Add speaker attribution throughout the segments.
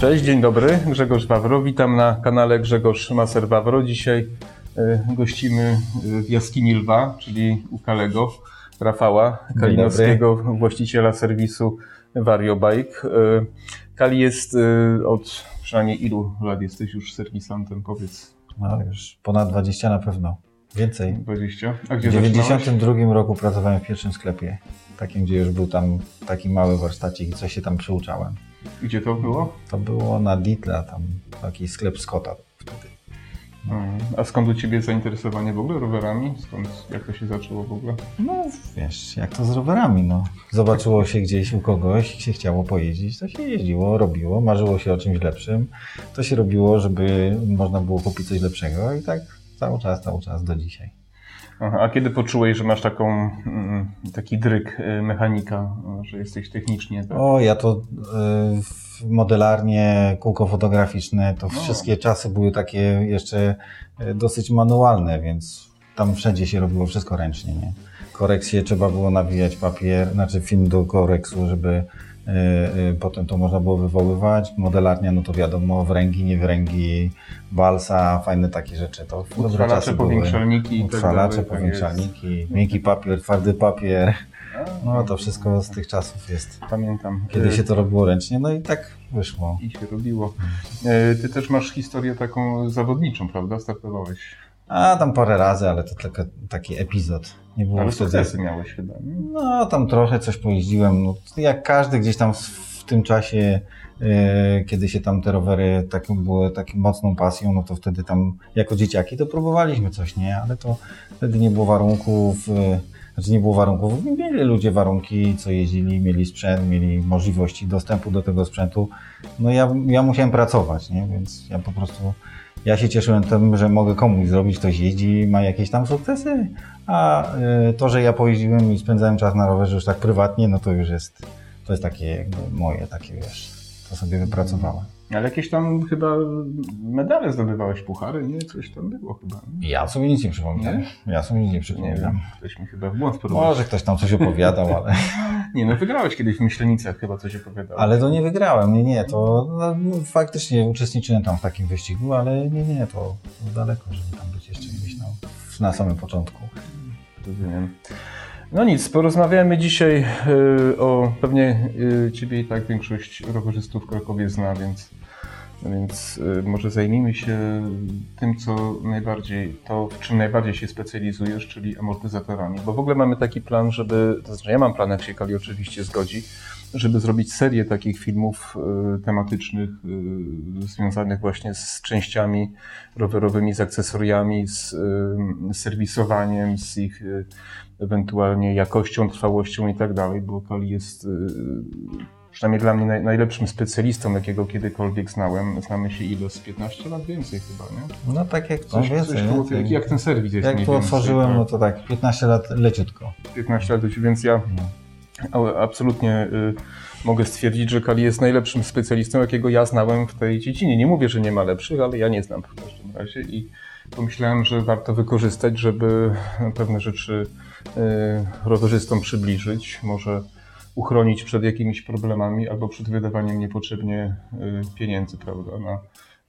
Speaker 1: Cześć, dzień dobry, Grzegorz Wawro. Witam na kanale Grzegorz Maser Wawro. Dzisiaj y, gościmy y, w jaskini Lwa, czyli u Kalego, Rafała Kalinowskiego, właściciela serwisu VarioBike. Y, Kali jest od przynajmniej ilu lat jesteś już serwisantem, powiedz?
Speaker 2: No już ponad 20 na pewno. Więcej.
Speaker 1: 20.
Speaker 2: A gdzie w 92 roku pracowałem w pierwszym sklepie. Takim, gdzie już był tam taki mały warsztacik i coś się tam przyuczałem.
Speaker 1: Gdzie to było?
Speaker 2: To było na Ditla, tam taki sklep Scotta wtedy.
Speaker 1: A skąd u Ciebie zainteresowanie w ogóle rowerami? Skąd, jak to się zaczęło w ogóle?
Speaker 2: No wiesz, jak to z rowerami, no. Zobaczyło się gdzieś u kogoś, się chciało pojeździć, to się jeździło, robiło, marzyło się o czymś lepszym. To się robiło, żeby można było kupić coś lepszego i tak cały czas, cały czas do dzisiaj.
Speaker 1: Aha, a kiedy poczułeś, że masz taką, mm, taki dryk y, mechanika, że jesteś technicznie?
Speaker 2: Tak? O, ja to y, modelarnie, kółko fotograficzne, to no. wszystkie czasy były takie jeszcze y, dosyć manualne, więc tam wszędzie się robiło wszystko ręcznie, nie? Koreksję trzeba było nawijać papier, znaczy film do koreksu, żeby potem to można było wywoływać. Modelarnia, no to wiadomo, wręgi, niewręgi, balsa, fajne takie rzeczy. To
Speaker 1: Utrwalacze, powiększalniki.
Speaker 2: Tak Utrwalacze, tak powiększalniki, miękki papier, twardy papier. No to wszystko z tych czasów jest.
Speaker 1: Pamiętam.
Speaker 2: Kiedy się to robiło ręcznie, no i tak wyszło.
Speaker 1: I się robiło. Ty też masz historię taką zawodniczą, prawda? Startowałeś
Speaker 2: a tam parę razy, ale to tylko taki epizod.
Speaker 1: Nie było ale wtedy. sukcesy miałeś chyba. Nie?
Speaker 2: No tam trochę coś pojeździłem. No, jak każdy gdzieś tam w, tym czasie, yy, kiedy się tam te rowery tak, były taką mocną pasją, no to wtedy tam jako dzieciaki to próbowaliśmy coś, nie? Ale to wtedy nie było warunków. Yy, znaczy nie było warunków. Mieli ludzie warunki, co jeździli, mieli sprzęt, mieli możliwości dostępu do tego sprzętu. No ja, ja musiałem pracować, nie? Więc ja po prostu ja się cieszyłem tym, że mogę komuś zrobić, ktoś jeździ, ma jakieś tam sukcesy, a y, to, że ja pojeździłem i spędzałem czas na rowerze już tak prywatnie, no to już jest, to jest takie moje, takie wiesz, to sobie wypracowałem.
Speaker 1: Ale jakieś tam chyba medale zdobywałeś, puchary, nie? Coś tam było chyba. Nie?
Speaker 2: Ja sobie nic nie przypominam. Nie? Ja sobie nic nie przypominam. Nie
Speaker 1: ktoś mi chyba w błąd
Speaker 2: próbował. Może ktoś tam coś opowiadał, ale...
Speaker 1: nie, no wygrałeś kiedyś w Myślenicach chyba coś opowiadał.
Speaker 2: Ale to nie wygrałem, nie, nie, to no, faktycznie uczestniczyłem tam w takim wyścigu, ale nie, nie, to daleko, żeby tam być jeszcze gdzieś na, na samym początku.
Speaker 1: Rozumiem. No nic, porozmawiamy dzisiaj y, o pewnie y, Ciebie i tak większość rowerzystów Krakowie zna, więc, więc y, może zajmijmy się tym, co najbardziej, to w czym najbardziej się specjalizujesz, czyli amortyzatorami. Bo w ogóle mamy taki plan, żeby, to znaczy ja mam plan, jak się Kali oczywiście zgodzi, żeby zrobić serię takich filmów tematycznych związanych właśnie z częściami rowerowymi, z akcesoriami, z serwisowaniem, z ich ewentualnie jakością, trwałością i tak dalej, bo Kali jest przynajmniej dla mnie naj, najlepszym specjalistą, jakiego kiedykolwiek znałem. Znamy się ile? Z 15 lat więcej chyba, nie?
Speaker 2: No tak jak coś, więcej, coś
Speaker 1: jak, jak, ten serwis jest
Speaker 2: Jak to otworzyłem, tak. no to tak, 15 lat leciutko.
Speaker 1: 15 lat, więc ja no. Absolutnie y, mogę stwierdzić, że Kali jest najlepszym specjalistą, jakiego ja znałem w tej dziedzinie. Nie mówię, że nie ma lepszych, ale ja nie znam w każdym razie i pomyślałem, że warto wykorzystać, żeby pewne rzeczy y, rowerzystom przybliżyć, może uchronić przed jakimiś problemami albo przed wydawaniem niepotrzebnie y, pieniędzy, prawda, na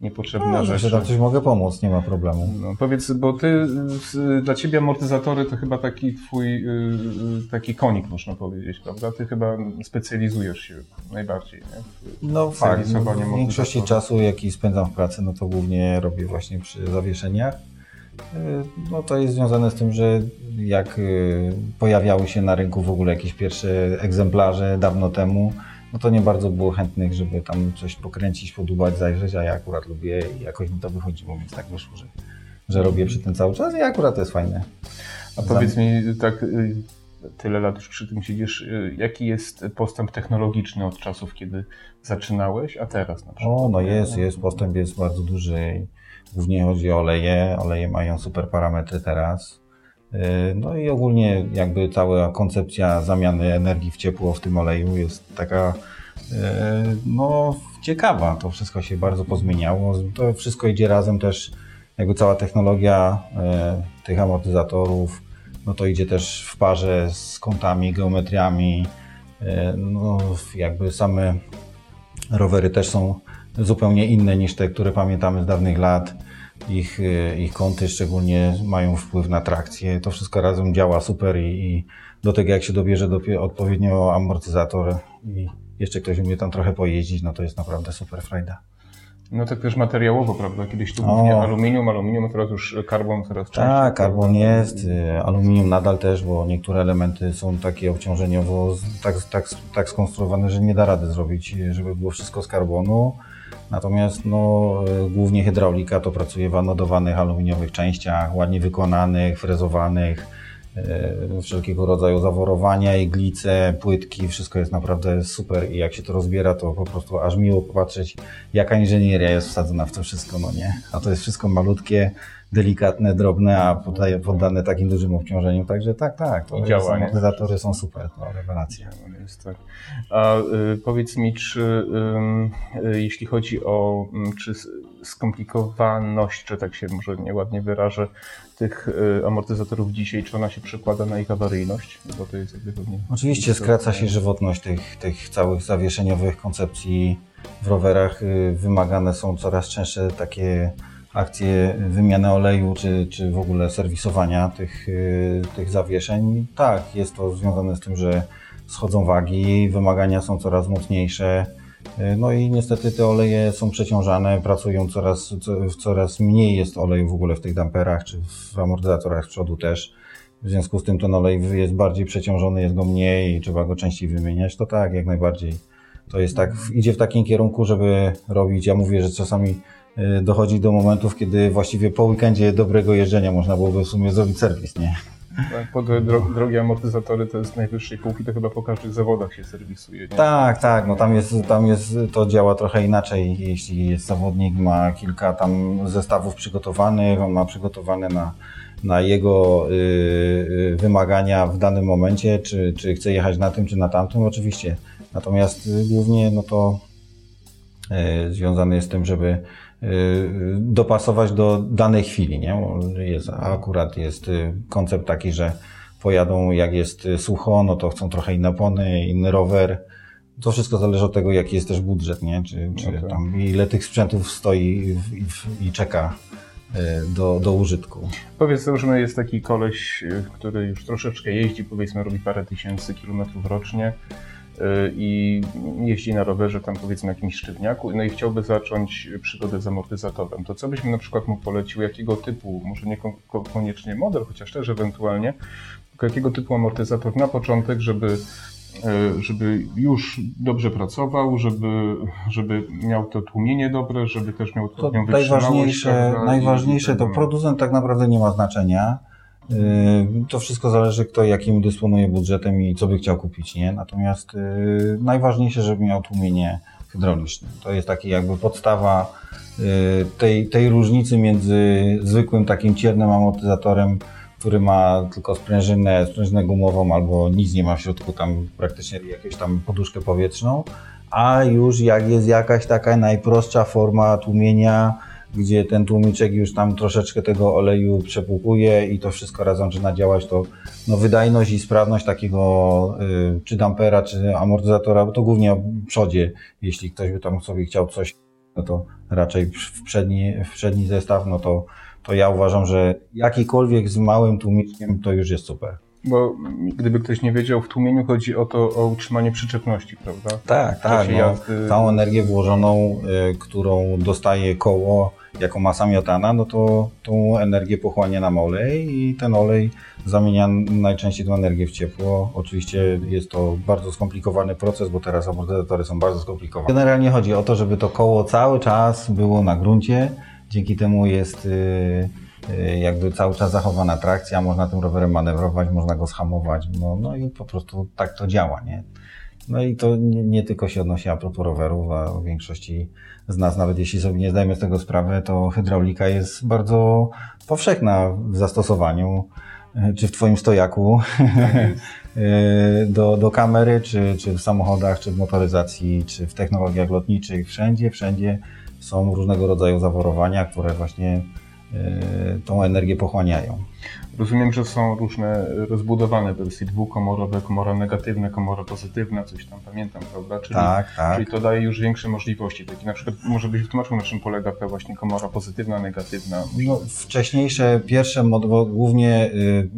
Speaker 1: niepotrzebne no, rzeczy.
Speaker 2: Że tam coś mogę pomóc, nie ma problemu.
Speaker 1: No, powiedz, bo ty, dla ciebie amortyzatory to chyba taki twój, y, taki konik, można powiedzieć, prawda? Ty chyba specjalizujesz się najbardziej, nie?
Speaker 2: W no fakt, no, w większości czasu, jaki spędzam w pracy, no to głównie robię właśnie przy zawieszeniach. Y, no to jest związane z tym, że jak y, pojawiały się na rynku w ogóle jakieś pierwsze egzemplarze dawno temu, no to nie bardzo było chętnych, żeby tam coś pokręcić, podubać, zajrzeć, a ja akurat lubię i jakoś mi to wychodziło, więc tak wyszło, że, że robię przy tym cały czas i akurat to jest fajne.
Speaker 1: A powiedz mi, tak y, tyle lat już przy tym siedzisz, y, jaki jest postęp technologiczny od czasów, kiedy zaczynałeś, a teraz na przykład?
Speaker 2: O, no jest, jest, postęp jest bardzo duży. Głównie chodzi o oleje. Oleje mają super parametry teraz. Y, no i ogólnie jakby cała koncepcja zamiany energii w ciepło w tym oleju jest taka y, no ciekawa. To wszystko się bardzo pozmieniało. To wszystko idzie razem też jakby cała technologia y, tych amortyzatorów, no to idzie też w parze z kątami, geometriami. No jakby same rowery też są zupełnie inne niż te, które pamiętamy z dawnych lat. Ich, y, ich kąty szczególnie mają wpływ na trakcję. To wszystko razem działa super i, i do tego jak się dobierze dopie- odpowiednio amortyzator i jeszcze ktoś umie tam trochę pojeździć, no to jest naprawdę super frajda.
Speaker 1: No tak też materiałowo, prawda? Kiedyś tu głównie
Speaker 2: O.
Speaker 1: aluminium, aluminium, teraz już karbon coraz częściej.
Speaker 2: Tak, karbon jest, y, aluminium nadal też, bo niektóre elementy są takie obciążeniowo tak, tak, tak skonstruowane, że nie da rady zrobić, y, żeby było wszystko z karbonu. Natomiast no, y, głównie hydraulika to pracuje w anodowanych aluminiowych częściach, ładnie wykonanych, frezowanych, y, wszelkiego rodzaju zaworowania, iglice, płytki, wszystko jest naprawdę super i jak się to rozbiera, to po prostu aż miło popatrzeć, jaka inżynieria jest wsadzona w to wszystko, no nie? A to jest wszystko malutkie, delikatne, drobne, a podaje, poddane takim dużym obciążeniom, także tak, tak, to
Speaker 1: I działa,
Speaker 2: amortyzatory są super, to rewelacja.
Speaker 1: No, Jest tak. A y, powiedz mi, czy y, jeśli chodzi o ym, czy skomplikowaność, czy tak się może nieładnie wyrażę, tych y, amortyzatorów dzisiaj, czy ona się przekłada na ich awaryjność? Bo to jest jakby pewnie...
Speaker 2: Oczywiście skraca się żywotność tych, tych całych zawieszeniowych koncepcji w rowerach. Y, Wymagane są coraz częstsze takie akcje wymiany oleju, czy, czy w ogóle serwisowania tych, y, tych zawieszeń. Tak, jest to związane z tym, że schodzą wagi, wymagania są coraz mocniejsze. Y, No i niestety te oleje są przeciążane, pracują coraz, co- coraz mniej jest oleju w ogóle w tych damperach, czy w amortyzatorach z przodu też. W związku z tym ten olej jest bardziej przeciążony, jest go mniej i trzeba go częściej wymieniać. To tak, jak najbardziej. To jest tak, idzie w takim kierunku, żeby robić. Ja mówię, że czasami dochodzi do momentów, kiedy właściwie po weekendzie dobrego jeżdżenia można byłoby w sumie zrobić serwis, nie?
Speaker 1: Tak, po dro, drogie amortyzatory to jest najwyższej półki, to chyba po każdych zawodach się serwisuje. Nie?
Speaker 2: Tak, tak, no tam jest, tam jest, to działa trochę inaczej. Jeśli jest zawodnik, ma kilka tam zestawów przygotowanych, on ma przygotowane na, na jego y, y, wymagania w danym momencie, czy, czy chce jechać na tym, czy na tamtym, oczywiście. Natomiast y, głównie no to y, związane jest z tym, żeby y, dopasować do danej chwili, nie? Jest, akurat jest y, koncept taki, że pojadą jak jest y, sucho, no to chcą trochę inne opony, inny rower. To wszystko zależy od tego, jaki jest też budżet, nie? Czy, czy
Speaker 1: No tak.
Speaker 2: tam ile tych sprzętów stoi i, i, i czeka y, do, do użytku.
Speaker 1: Powiedz, załóżmy, jest taki koleś, y, który już troszeczkę jeździ, powiedzmy, robi parę tysięcy kilometrów rocznie y, i jeździ na rowerze tam powiedzmy jakimś sztywniaku, no i chciałby zacząć przygodę z amortyzatorem. To co byś mi na przykład mu polecił, jakiego typu, może nie kon- ko- koniecznie model, chociaż też ewentualnie, tylko jakiego typu amortyzator na początek, żeby y, żeby już dobrze pracował, żeby, żeby miał to tłumienie dobre, żeby też miał
Speaker 2: To
Speaker 1: wytrzymałość,
Speaker 2: najważniejsze, najważniejsze to producent tak naprawdę nie ma znaczenia. Yy, To wszystko zależy, kto jakim dysponuje budżetem i co by chciał kupić, nie? Natomiast yy, najważniejsze, żeby miał tłumienie hydrauliczne. To jest taki jakby podstawa yy, tej, tej różnicy między zwykłym takim ciernym amortyzatorem, który ma tylko sprężynę, sprężynę gumową albo nic nie ma w środku, tam praktycznie jakąś tam poduszkę powietrzną, a już jak jest jakaś taka najprostsza forma tłumienia, gdzie ten tłumiczek już tam troszeczkę tego oleju przepłukuje i to wszystko razem zaczyna działać, to no, wydajność i sprawność takiego y, czy dampera, czy amortyzatora, bo to głównie w przodzie, jeśli ktoś by tam sobie chciał coś, no to raczej w przedni, w przedni zestaw, no to, to ja uważam, że jakikolwiek z małym tłumiczkiem to już jest super.
Speaker 1: Bo gdyby ktoś nie wiedział, w tłumieniu chodzi o to, o utrzymanie przyczepności, prawda?
Speaker 2: Tak, tak. No,
Speaker 1: jazdy-
Speaker 2: całą energię włożoną, y, którą dostaje koło jako masa miotana, no to tą energię pochłania nam olej i ten olej zamienia najczęściej tą energię w ciepło. Oczywiście jest to bardzo skomplikowany proces, bo teraz amortyzatory są bardzo skomplikowane. Generalnie chodzi o to, żeby to koło cały czas było na gruncie. Dzięki temu jest y, y, jakby cały czas zachowana trakcja, można tym rowerem manewrować, można go schamować, no, no i po prostu tak to działa, nie? No i to nie, nie tylko się odnosi a propos rowerów, a większości z nas, nawet jeśli sobie nie zdajemy z tego sprawy, to hydraulika jest bardzo powszechna w zastosowaniu, e, czy w Twoim stojaku, e, do, do kamery, czy, czy w samochodach, czy w motoryzacji, czy w technologiach lotniczych. Wszędzie, wszędzie są różnego rodzaju zaworowania, które właśnie e, tą energię pochłaniają.
Speaker 1: Rozumiem, że są różne rozbudowane wersje dwukomorowe, komora negatywna, komora pozytywna, coś tam pamiętam, prawda? Czyli,
Speaker 2: Tak, tak.
Speaker 1: czyli to daje już większe możliwości. Taki na przykład, może byś wytłumaczył, na czym polega ta właśnie komora pozytywna, negatywna.
Speaker 2: No, wcześniejsze, pierwsze, bo głównie y,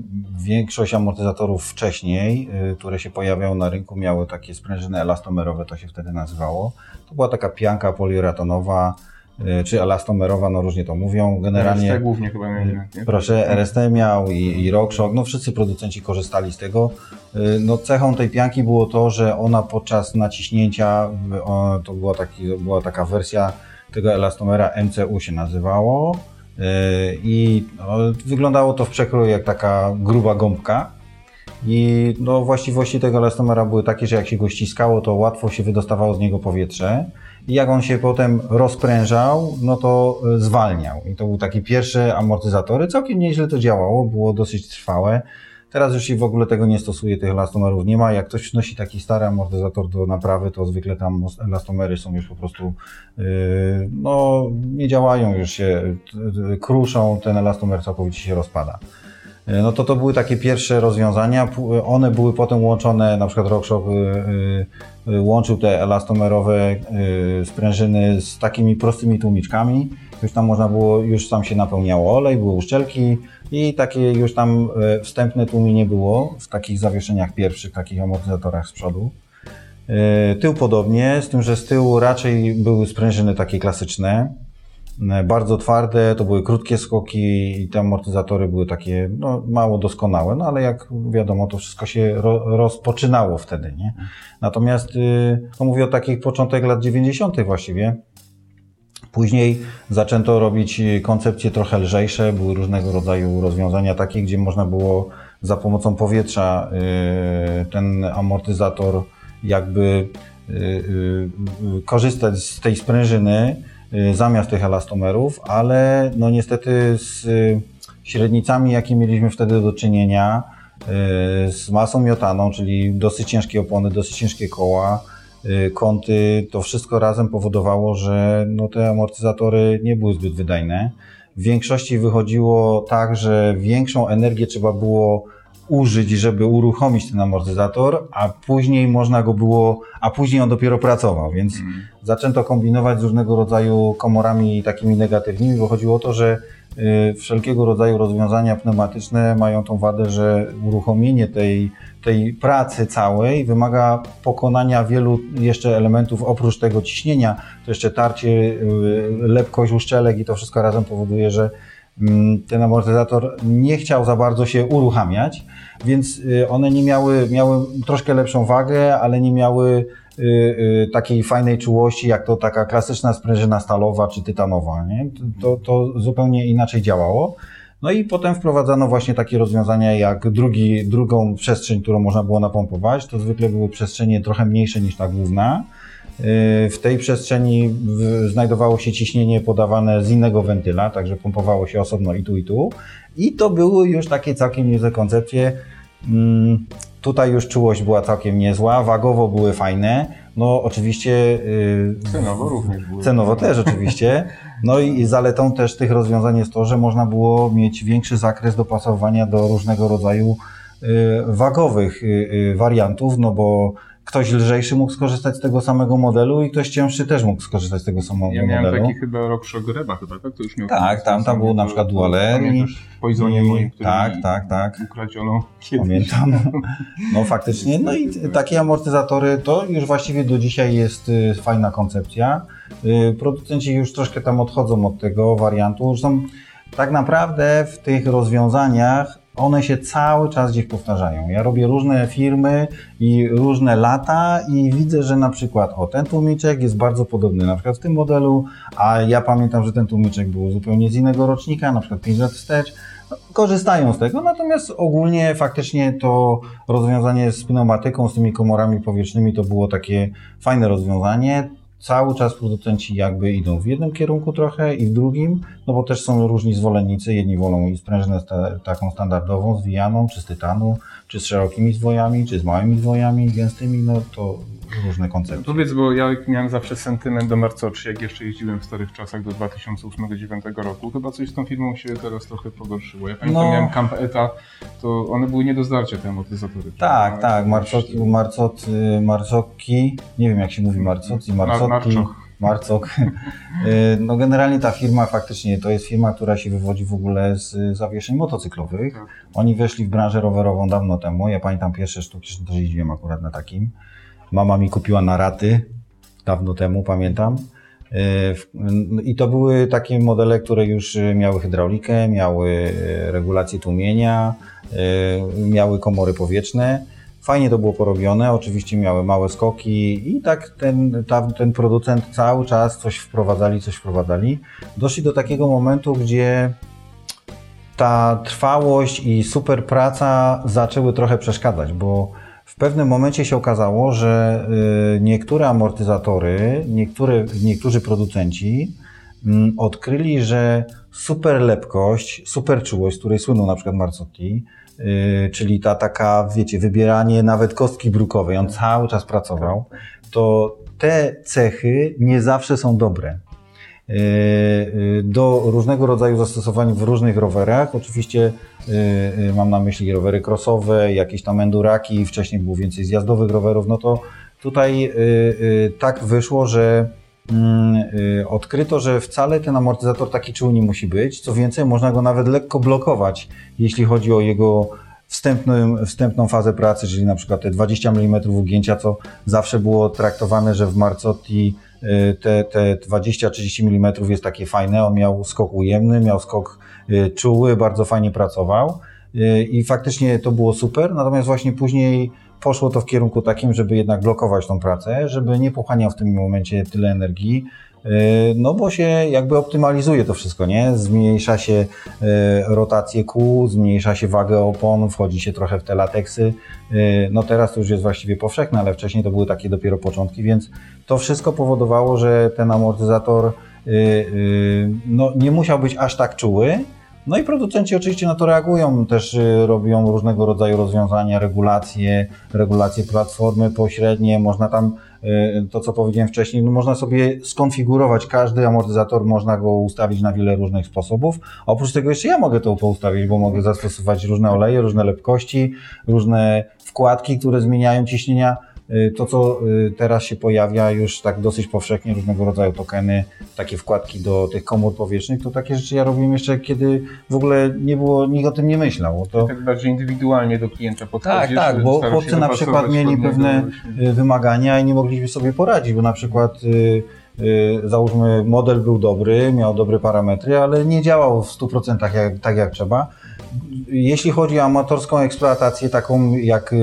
Speaker 2: większość amortyzatorów wcześniej, y, które się pojawiały na rynku, miały takie sprężyny elastomerowe, to się wtedy nazywało. To była taka pianka poliuretanowa, czy elastomerowa, no różnie to mówią. Generalnie,
Speaker 1: RST głównie chyba miał, nie?
Speaker 2: proszę, RST miał i, i no wszyscy producenci korzystali z tego. Y, No cechą tej pianki było to, że ona podczas naciśnięcia, y, to była, taki, była taka wersja tego elastomera MCU się nazywało y, i no, wyglądało to w przekroju jak taka gruba gąbka. I no, właściwości tego elastomera były takie, że jak się go ściskało, to łatwo się wydostawało z niego powietrze. I jak on się potem rozprężał, no to y, zwalniał. I to był taki pierwszy amortyzatory. Całkiem nieźle to działało, było dosyć trwałe. Teraz już się w ogóle tego nie stosuje, tych elastomerów nie ma. Jak ktoś nosi taki stary amortyzator do naprawy, to zwykle tam elastomery są już po prostu, yy, no nie działają, już się kruszą, ten elastomer całkowicie się rozpada. Yy, No to to były takie pierwsze rozwiązania. Pu- One były potem łączone, na przykład RockShox yy, łączył te elastomerowe sprężyny z takimi prostymi tłumiczkami. Już tam można było, już tam się napełniało olej, były uszczelki i takie już tam e, wstępne tłumienie było w takich zawieszeniach pierwszych, takich amortyzatorach z przodu. E, Tył podobnie, z tym, że z tyłu raczej były sprężyny takie klasyczne, e, bardzo twarde, to były krótkie skoki i te amortyzatory były takie no, mało doskonałe, no ale jak wiadomo, to wszystko się ro, rozpoczynało wtedy, nie? Natomiast, y, no mówię o takich początek lat 90. właściwie, Później zaczęto robić koncepcje trochę lżejsze, były różnego rodzaju rozwiązania takie, gdzie można było za pomocą powietrza y, ten amortyzator jakby y, y, korzystać z tej sprężyny zamiast tych elastomerów, ale no niestety z y, średnicami, jakie mieliśmy wtedy do czynienia, y, z masą miotaną, czyli dosyć ciężkie opony, dosyć ciężkie koła, y, kąty, to wszystko razem powodowało, że no, te amortyzatory nie były zbyt wydajne. W większości wychodziło tak, że większą energię trzeba było użyć, żeby uruchomić ten amortyzator, a później można go było, a później on dopiero pracował, więc zaczęto kombinować z różnego rodzaju komorami takimi negatywnymi. Wychodziło to, że y, wszelkiego rodzaju rozwiązania pneumatyczne mają tą wadę, że uruchomienie tej, tej pracy całej wymaga pokonania wielu jeszcze elementów oprócz tego ciśnienia. To jeszcze tarcie, y, lepkość uszczelek i to wszystko razem powoduje, że mm, ten amortyzator nie chciał za bardzo się uruchamiać, więc y, one nie miały, miały troszkę lepszą wagę, ale nie miały y, y, takiej fajnej czułości, jak to taka klasyczna sprężyna stalowa czy tytanowa. Nie? To, to zupełnie inaczej działało. No i potem wprowadzano właśnie takie rozwiązania jak drugi, drugą przestrzeń, którą można było napompować. To zwykle były przestrzenie trochę mniejsze niż ta główna. Yy, W tej przestrzeni znajdowało się ciśnienie podawane z innego wentyla, także pompowało się osobno i tu, i tu. I to były już takie całkiem niezłe koncepcje. Mm, Tutaj już czułość była całkiem niezła, wagowo były fajne. No oczywiście yy,
Speaker 1: Cenowo również było.
Speaker 2: Cenowo też oczywiście. No i zaletą też tych rozwiązań jest to, że można było mieć większy zakres dopasowania do różnego rodzaju y, wagowych y, y, wariantów, no bo ktoś lżejszy mógł skorzystać z tego samego modelu i ktoś cięższy też mógł skorzystać z tego samego
Speaker 1: Ja miałem
Speaker 2: modelu.
Speaker 1: taki chyba RockShox Reba chyba, tak? To już nie
Speaker 2: Tak, tam- tam był na przykład Dual R i- i-
Speaker 1: moim, który
Speaker 2: tak,
Speaker 1: mi
Speaker 2: tak, tak.
Speaker 1: ukradziono kiedyś.
Speaker 2: Pamiętam. No faktycznie. No i t- takie amortyzatory to już właściwie do dzisiaj jest y, fajna koncepcja. Y, Producenci już troszkę tam odchodzą od tego wariantu. Zresztą tak naprawdę w tych rozwiązaniach one się cały czas gdzieś powtarzają. Ja robię różne firmy i różne lata i widzę, że na przykład o ten tłumiczek jest bardzo podobny na przykład w tym modelu, a ja pamiętam, że ten tłumiczek był zupełnie z innego rocznika, na przykład 5 lat wstecz korzystają z tego, natomiast ogólnie faktycznie to rozwiązanie z pneumatyką, z tymi komorami powietrznymi to było takie fajne rozwiązanie. Cały czas producenci jakby idą w jednym kierunku trochę i w drugim, no bo też są różni zwolennicy. Jedni wolą sprężynę sta- taką standardową, zwijaną, czy z tytanu, czy z szerokimi zwojami, czy z małymi zwojami, gęstymi, no to różne koncepcje.
Speaker 1: Powiedz, bo ja miałem zawsze sentyment do Marcoczy, jak jeszcze jeździłem w starych czasach do 2008-2009 roku. Chyba coś z tą firmą się teraz trochę pogorszyło. Ja pamiętam,
Speaker 2: No.
Speaker 1: miałem Camp Eta, to one były nie do zdarcia, te amortyzatory.
Speaker 2: Tak,
Speaker 1: prawda?
Speaker 2: tak, Marcoki, Marcot, Marcokki, nie wiem jak się mówi Marcotti,
Speaker 1: Mar-
Speaker 2: Marcotti,
Speaker 1: Marczoch.
Speaker 2: Marcok. Y, No generalnie ta firma faktycznie to jest firma, która się wywodzi w ogóle z zawieszeń motocyklowych.
Speaker 1: Tak.
Speaker 2: Oni weszli w branżę rowerową dawno temu. Ja pamiętam pierwsze sztuki, że też jeździłem akurat na takim. Mama mi kupiła na raty dawno temu, pamiętam. W- I to były takie modele, które już y, miały hydraulikę, miały y, regulację tłumienia, miały komory powietrzne. Fajnie to było porobione, oczywiście miały małe skoki i tak ten, ten producent cały czas coś wprowadzali, coś wprowadzali. Doszli do takiego momentu, gdzie ta trwałość i super praca zaczęły trochę przeszkadzać, bo pewnym momencie się okazało, że y, niektóre amortyzatory, niektóre, niektórzy producenci mm, odkryli, że super lepkość, super czułość, której słyną na przykład Marcotti, y, czyli ta taka, wiecie, wybieranie nawet kostki brukowej, on cały czas pracował, to te cechy nie zawsze są dobre. Y, do różnego rodzaju zastosowań w różnych rowerach. Oczywiście y, y, mam na myśli rowery crossowe, jakieś tam enduraki, wcześniej było więcej zjazdowych rowerów, no to tutaj y, y, tak wyszło, że mm, y, odkryto, że wcale ten amortyzator taki czuły nie musi być. Co więcej, można go nawet lekko blokować, jeśli chodzi o jego wstępną, wstępną fazę pracy, czyli na przykład te 20 mm ugięcia, co zawsze było traktowane, że w Marcotti y, te, te 20-30 mm jest takie fajne. On miał skok ujemny, miał skok y, czuły, bardzo fajnie pracował y, i faktycznie to było super. Natomiast właśnie później poszło to w kierunku takim, żeby jednak blokować tą pracę, żeby nie pochłaniał w tym momencie tyle energii. Y, No bo się jakby optymalizuje to wszystko, nie? Zmniejsza się y, rotację kół, zmniejsza się wagę opon, wchodzi się trochę w te lateksy. Y, No teraz to już jest właściwie powszechne, ale wcześniej to były takie dopiero początki, więc to wszystko powodowało, że ten amortyzator no, nie musiał być aż tak czuły. No i producenci oczywiście na to reagują, też robią różnego rodzaju rozwiązania, regulacje, regulacje platformy pośrednie, można tam to co powiedziałem wcześniej, no można sobie skonfigurować każdy amortyzator, można go ustawić na wiele różnych sposobów. Oprócz tego jeszcze ja mogę to poustawić, bo mogę zastosować różne oleje, różne lepkości, różne wkładki, które zmieniają ciśnienia. Y, To, co y, teraz się pojawia już tak dosyć powszechnie, różnego rodzaju tokeny, takie wkładki do tych komór powietrznych, to takie rzeczy ja robiłem jeszcze, kiedy w ogóle nie było, nikt o tym nie myślał. To,
Speaker 1: Tak bardziej indywidualnie do klienta podchodzisz.
Speaker 2: tak, tak, bo chłopcy na przykład mieli pewne y, wymagania i nie mogliśmy sobie poradzić, bo na przykład załóżmy model był dobry, miał dobre parametry, ale nie działał w 100% jak, tak jak trzeba. Jeśli chodzi o amatorską eksploatację, taką jak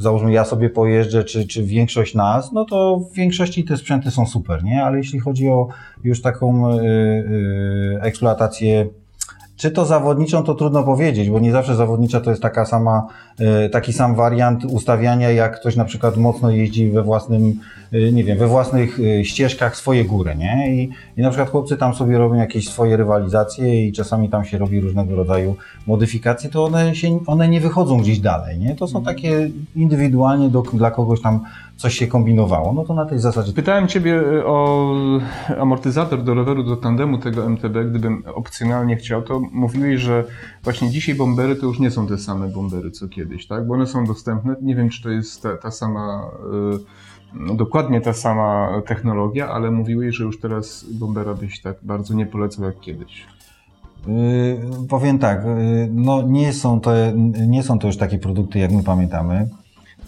Speaker 2: y, załóżmy ja sobie pojeżdżę, czy, czy większość nas, no to w większości te sprzęty są super, nie? Ale jeśli chodzi o już taką y, y, eksploatację czy to zawodniczą, to trudno powiedzieć, bo nie zawsze zawodnicza to jest taka sama, e, taki sam wariant ustawiania, jak ktoś na przykład mocno jeździ we własnym, e, nie wiem, we własnych e, ścieżkach swoje góry, nie? I, I na przykład chłopcy tam sobie robią jakieś swoje rywalizacje i czasami tam się robi różnego rodzaju modyfikacje, to one się, one nie wychodzą gdzieś dalej, nie? To są takie indywidualnie do, dla kogoś tam coś się kombinowało, no to na tej zasadzie
Speaker 1: Pytałem Ciebie o amortyzator do roweru, do tandemu tego MTB, gdybym opcjonalnie chciał, to mówiłeś, że właśnie dzisiaj bombery to już nie są te same bombery co kiedyś, tak? Bo one są dostępne. Nie wiem, czy to jest ta, ta sama, y, no, dokładnie ta sama technologia, ale mówiłeś, że już teraz bombera byś tak bardzo nie polecał jak kiedyś.
Speaker 2: Yy, powiem tak, yy, no nie są, to, nie są to już takie produkty, jak my pamiętamy.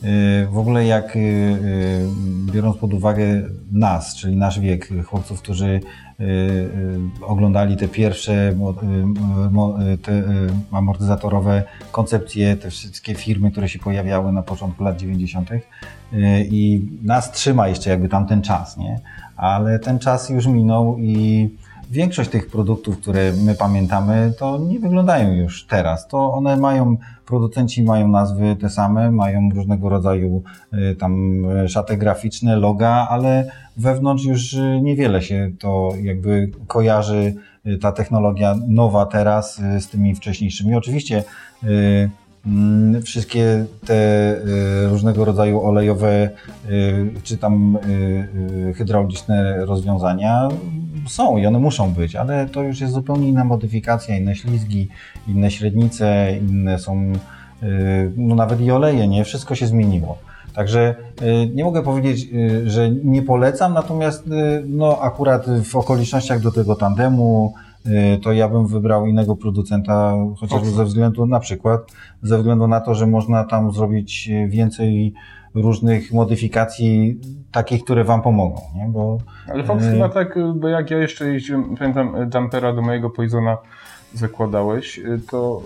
Speaker 2: Yy, w ogóle jak yy, yy, biorąc pod uwagę nas, czyli nasz wiek, chłopców, którzy oglądali te pierwsze te, amortyzatorowe koncepcje, te wszystkie firmy, które się pojawiały na początku lat 90. Yy, i nas trzyma jeszcze jakby tamten czas, nie? Ale ten czas już minął i Większość tych produktów, które my pamiętamy, to nie wyglądają już teraz. To one mają, producenci mają nazwy te same, mają różnego rodzaju y, tam y, szaty graficzne, loga, ale wewnątrz już y, niewiele się to jakby kojarzy ta technologia nowa teraz z tymi wcześniejszymi. Oczywiście wszystkie te y, różnego rodzaju olejowe y, czy tam y, hydrauliczne rozwiązania są i one muszą być, ale to już jest zupełnie inna modyfikacja, inne ślizgi, inne średnice, inne są no nawet i oleje, nie? Wszystko się zmieniło. Także nie mogę powiedzieć, że nie polecam, natomiast no akurat w okolicznościach do tego tandemu, to ja bym wybrał innego producenta, chociażby ze względu na przykład, ze względu na to, że można tam zrobić więcej różnych modyfikacji, takich, które Wam pomogą. Nie? Bo,
Speaker 1: Ale Fox chyba tak, bo jak ja jeszcze jeździłem, pamiętam dampera do mojego Poisona zakładałeś, y, to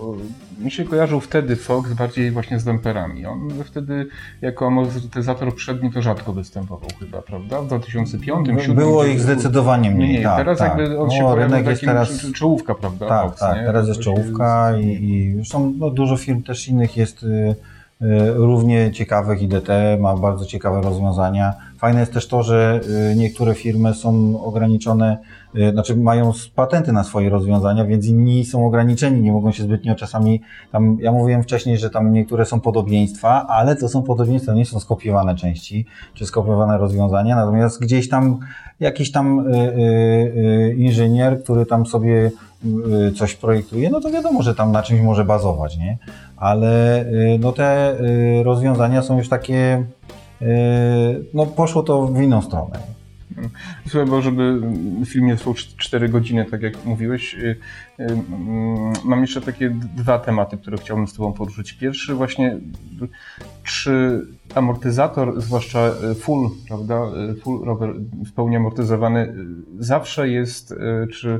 Speaker 1: y, mi się kojarzył wtedy Fox bardziej właśnie z damperami. On wtedy jako amortyzator przedni to rzadko występował chyba, prawda? W 2005, 2007.
Speaker 2: Było ich zdecydowanie mniej. Nie.
Speaker 1: Tak, teraz tak. jakby on no, się rynek jest teraz czołówka, prawda?
Speaker 2: Tak, Fox, tak. Nie? Teraz jest czołówka i, i zresztą no, dużo firm też innych jest y, równie ciekawych. IDT ma bardzo ciekawe rozwiązania. Fajne jest też to, że niektóre firmy są ograniczone Y, znaczy mają patenty na swoje rozwiązania, więc inni są ograniczeni, nie mogą się zbytnio czasami, tam, ja mówiłem wcześniej, że tam niektóre są podobieństwa, ale to są podobieństwa, nie są skopiowane części, czy skopiowane rozwiązania, natomiast gdzieś tam jakiś tam y, y, y, inżynier, który tam sobie y, coś projektuje, no to wiadomo, że tam na czymś może bazować, nie? Ale y, no te rozwiązania są już takie, no poszło to w inną stronę.
Speaker 1: Słuchaj, bo żeby film nie trwał 4 godziny, tak jak mówiłeś, y, y, mm, mam jeszcze takie dwa tematy, które chciałbym z Tobą poruszyć. Pierwszy właśnie, czy amortyzator, zwłaszcza y, full, prawda, full rower w pełni amortyzowany, zawsze jest, czy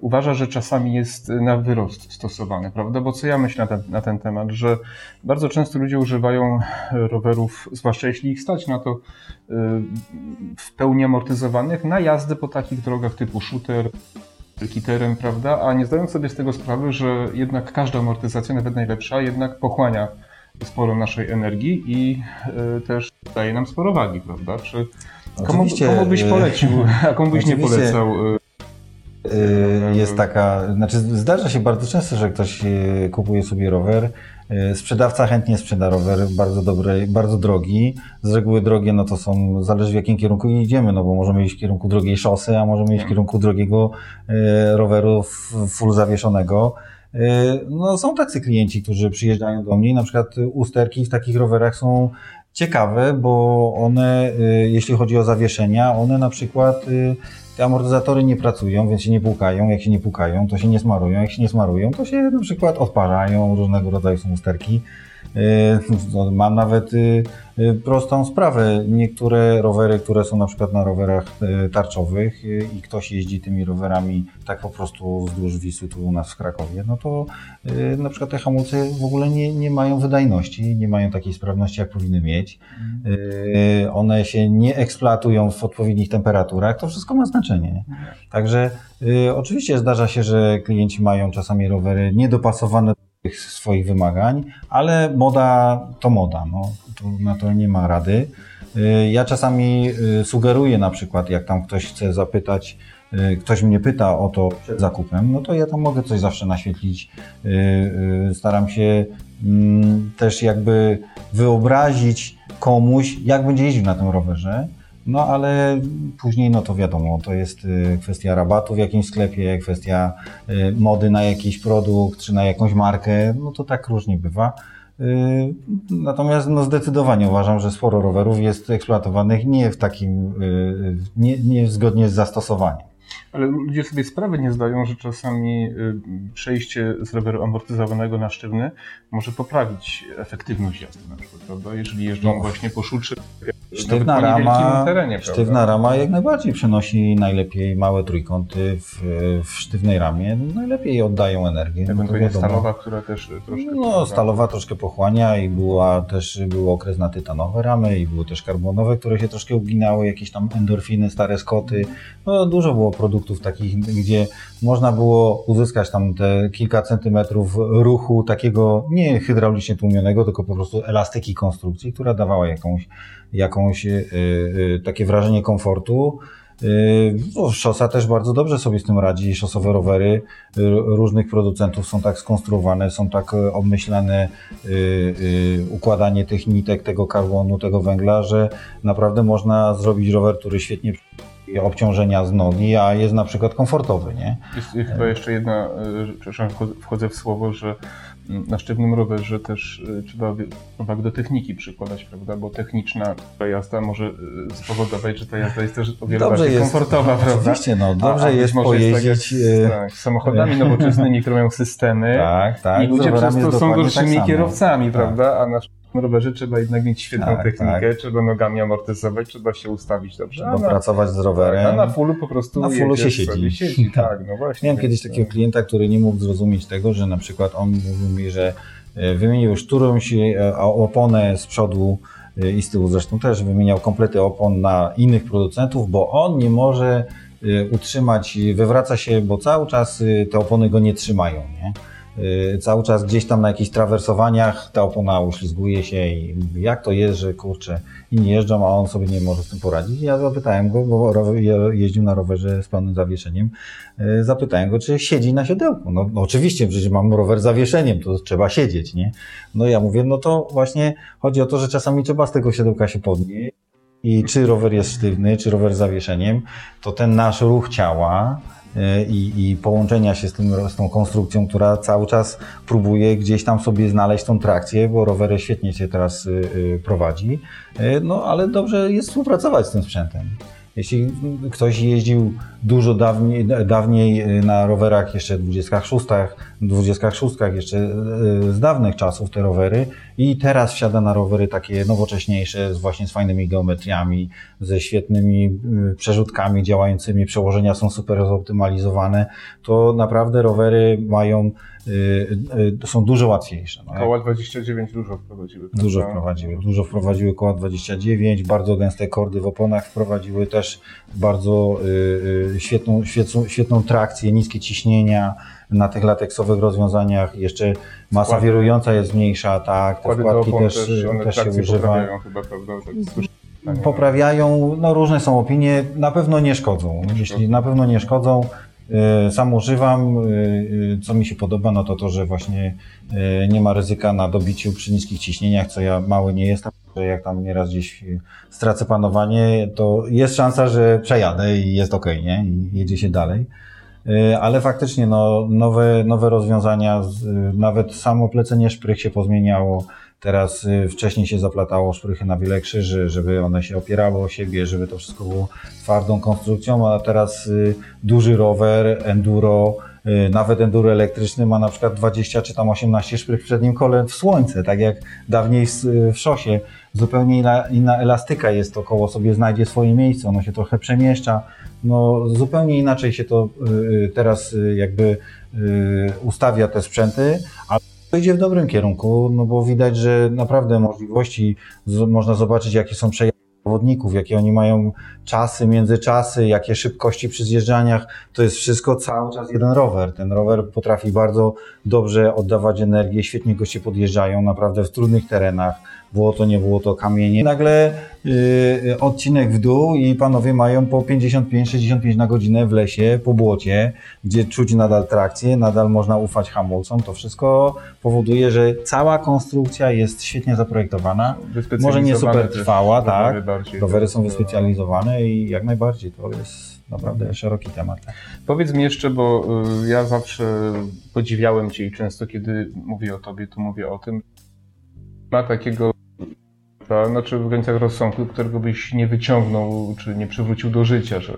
Speaker 1: uważa, że czasami jest na wyrost stosowany, prawda? Bo co ja myślę na ten, na ten temat, że bardzo często ludzie używają rowerów, zwłaszcza jeśli ich stać na to, y, w pełni amortyzowanych, na jazdę po takich drogach typu shooter, kiterem, prawda? A nie zdając sobie z tego sprawy, że jednak każda amortyzacja, nawet najlepsza, jednak pochłania sporo naszej energii i y, też daje nam sporo wagi, prawda? Czy komu, komu byś polecił, a komu byś nie polecał?
Speaker 2: Y, jest taka, znaczy zdarza się bardzo często, że ktoś y, kupuje sobie rower, y, sprzedawca chętnie sprzeda rower, bardzo dobry, bardzo drogi. Z reguły drogie, no to są, zależy w jakim kierunku idziemy, no bo możemy iść w kierunku drogiej szosy, a możemy iść w kierunku drogiego roweru full zawieszonego. No są tacy klienci, którzy przyjeżdżają do mnie i na przykład usterki w takich rowerach są ciekawe, bo one, jeśli chodzi o zawieszenia, one na przykład te amortyzatory nie pracują, więc się nie pukają. Jak się nie pukają, to się nie smarują. Jak się nie smarują, to się na przykład odparzają. Różnego rodzaju są usterki. Yy, mam nawet yy, yy, prostą sprawę. Niektóre rowery, które są na przykład na rowerach tarczowych i ktoś jeździ tymi rowerami tak po prostu wzdłuż Wisły tu u nas w Krakowie, no to na przykład te hamulce w ogóle nie, nie mają wydajności, nie mają takiej sprawności, jak powinny mieć. One się nie eksploatują w odpowiednich temperaturach. To wszystko ma znaczenie. Także oczywiście zdarza się, że klienci mają czasami rowery niedopasowane swoich wymagań, ale moda to moda, no, na to nie ma rady. Y, ja czasami y, sugeruję na przykład, jak tam ktoś chce zapytać, y, ktoś mnie pyta o to przed zakupem, no to ja tam mogę coś zawsze naświetlić. Staram się mm, też jakby wyobrazić komuś, jak będzie jeździł na tym rowerze no ale później, no to wiadomo, to jest y, kwestia rabatu w jakimś sklepie, kwestia y, mody na jakiś produkt, czy na jakąś markę, no to tak różnie bywa. Y, natomiast no zdecydowanie uważam, że sporo rowerów jest eksploatowanych nie w takim, nie, nie zgodnie z zastosowaniem.
Speaker 1: Ale ludzie sobie sprawy nie zdają, że czasami y, przejście z roweru amortyzowanego na sztywny może poprawić efektywność jazdy na przykład, prawda? Jeżeli jeżdżą no. właśnie po szuczy,
Speaker 2: sztywna rama, terenie, Sztywna rama jak najbardziej przenosi najlepiej małe trójkąty w, w sztywnej ramie, najlepiej oddają energię.
Speaker 1: No Ewentualnie no stalowa, która też troszkę...
Speaker 2: No, stalowa troszkę pochłania i była też, był okres na tytanowe ramy i były też karbonowe, które się troszkę uginały, jakieś tam endorfiny, stare skoty. No, dużo było produktów takich, gdzie można było uzyskać tam te kilka centymetrów ruchu takiego nie hydraulicznie tłumionego, tylko po prostu elastyki konstrukcji, która dawała jakąś, jakąś yy, yy, takie wrażenie komfortu. No, szosa też bardzo dobrze sobie z tym radzi. Szosowe rowery yy, różnych producentów są tak skonstruowane, są tak yy, obmyślane układanie tych nitek, tego karbonu, tego węgla, że naprawdę można zrobić rower, który świetnie obciążenia z nogi, a jest na przykład komfortowy, nie?
Speaker 1: Jest chyba jeszcze jedna, że- przepraszam, wchodzę- w słowo, że mm, na sztywnym rowerze też y, trzeba uwagę do techniki przykładać, prawda? Bo techniczna jazda może y, spowodować, że ta jazda jest też o wiele
Speaker 2: Dobrze
Speaker 1: bardziej
Speaker 2: jest.
Speaker 1: komfortowa, prawda?
Speaker 2: Oczywiście, no, dobrze
Speaker 1: a
Speaker 2: jest
Speaker 1: może
Speaker 2: pojeździć,
Speaker 1: tak, jak z, tak, z samochodami nowoczesnymi, które mają systemy
Speaker 2: Tak, tak.
Speaker 1: i ludzie przez to
Speaker 2: jest
Speaker 1: są gorszymi
Speaker 2: tak
Speaker 1: kierowcami,
Speaker 2: Tak.
Speaker 1: prawda? A na sztywnym rowerze trzeba jednak mieć świetną
Speaker 2: Tak,
Speaker 1: technikę, trzeba nogami amortyzować, trzeba się ustawić dobrze.
Speaker 2: Trzeba pracować z
Speaker 1: tak,
Speaker 2: rowerem.
Speaker 1: a na fullu po prostu
Speaker 2: Na fullu się siedzi.
Speaker 1: siedzi
Speaker 2: Tak.
Speaker 1: tak, no właśnie.
Speaker 2: Miałem kiedyś takiego klienta, który nie mógł zrozumieć tego, że na przykład on mówił mi, że e, wymienił już którąś e, oponę z przodu e, i z tyłu zresztą też wymieniał komplety opon na innych producentów, bo on nie może utrzymać, wywraca się, bo cały czas te opony go nie trzymają, nie? E, Cały czas gdzieś tam na jakichś trawersowaniach ta opona uślizguje się i mówi, jak to jest, że kurczę, inni jeżdżą, a on sobie nie może z tym poradzić. I ja zapytałem go, bo jeździł na rowerze z pełnym zawieszeniem, E, zapytałem go, czy siedzi na siodełku. No, no oczywiście, przecież mam rower z zawieszeniem, to trzeba siedzieć, nie? No ja mówię, no to właśnie chodzi o to, że czasami trzeba z tego siodełka się podnieść i czy rower jest sztywny, czy rower z zawieszeniem, to ten nasz ruch ciała i, i połączenia się z, tym, z tą konstrukcją, która cały czas próbuje gdzieś tam sobie znaleźć tą trakcję, bo rowery świetnie się teraz y, y, prowadzi, E, no ale dobrze jest współpracować z tym sprzętem. Jeśli ktoś jeździł dużo dawniej, dawniej y, na rowerach jeszcze 26, 26 jeszcze y, z dawnych czasów te rowery i teraz wsiada na rowery takie nowocześniejsze, z właśnie z fajnymi geometriami, ze świetnymi y, przerzutkami działającymi, przełożenia są super zoptymalizowane, to naprawdę rowery mają, są dużo łatwiejsze. No,
Speaker 1: Koła 29 dużo wprowadziły.
Speaker 2: Dużo
Speaker 1: prawda?
Speaker 2: wprowadziły. Dużo wprowadziły koła 29, bardzo gęste kordy w oponach wprowadziły też bardzo świetną, świetną, świetną trakcję, niskie ciśnienia na tych lateksowych rozwiązaniach. Jeszcze masa wirująca jest mniejsza, tak, te wkładki też,
Speaker 1: też,
Speaker 2: też się używa.
Speaker 1: poprawiają chyba, prawda? Tak słyszałem.
Speaker 2: Poprawiają, no różne są opinie, na pewno nie szkodzą. Jeśli na pewno nie szkodzą, sam używam, y, y, co mi się podoba, no to to, że właśnie nie ma ryzyka na dobiciu przy niskich ciśnieniach, co ja mały nie jestem, jak tam nieraz gdzieś stracę panowanie, to jest szansa, że przejadę i jest ok, nie? I jedzie się dalej. Ale faktycznie no, nowe, nowe rozwiązania, nawet samo plecenie szprych się pozmieniało. Teraz y, wcześniej się zaplatało szprychy na wiele krzyży, żeby one się opierały o siebie, żeby to wszystko było twardą konstrukcją, a teraz y, duży rower, enduro, y, nawet enduro elektryczny ma na przykład 20 czy tam 18 szprych w przednim kole w słońce, tak jak dawniej w, szosie. Zupełnie inna, inna elastyka jest, to koło sobie znajdzie swoje miejsce, ono się trochę przemieszcza. No, zupełnie inaczej się to teraz jakby ustawia te sprzęty, to idzie w dobrym kierunku, no bo widać, że naprawdę możliwości, z, można zobaczyć jakie są przejazdy zawodników, jakie oni mają czasy, międzyczasy, jakie szybkości przy zjeżdżaniach, to jest wszystko cały czas jeden rower. Ten rower potrafi bardzo dobrze oddawać energię, świetnie goście podjeżdżają, naprawdę w trudnych terenach, było to, nie było to kamienie. Nagle yy, odcinek w dół i panowie mają po 55-65 na godzinę w lesie, po błocie, gdzie czuć nadal trakcję, nadal można ufać hamulcom. To wszystko powoduje, że cała konstrukcja jest świetnie zaprojektowana. Może nie super trwała, tak. Rowery są wyspecjalizowane i jak najbardziej to jest naprawdę szeroki temat.
Speaker 1: Powiedz mi jeszcze, bo y, ja zawsze podziwiałem Cię i często, kiedy mówię o Tobie, to mówię o tym. Ma takiego, ta- znaczy w granicach rozsądku, którego byś nie wyciągnął, czy nie przywrócił do życia, że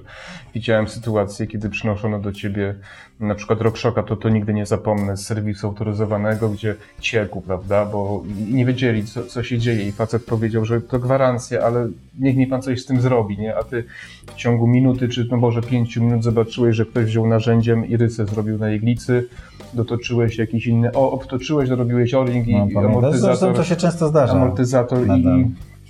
Speaker 1: widziałem sytuację, kiedy przynoszono do Ciebie na przykład RockShocka, to to nigdy nie zapomnę, z serwisu autoryzowanego, gdzie ciekł, prawda, bo i nie wiedzieli, co, co się dzieje i facet powiedział, że to gwarancja, ale niech mi Pan coś z tym zrobi, nie, a Ty w ciągu minuty, czy no może pięciu minut zobaczyłeś, że ktoś wziął narzędziem i rysę zrobił na iglicy, dotoczyłeś jakiś inny, o, obtoczyłeś, dorobiłeś o-ring i
Speaker 2: No,
Speaker 1: i amortyzator,
Speaker 2: to się często zdarza.
Speaker 1: amortyzator i,
Speaker 2: Nadal.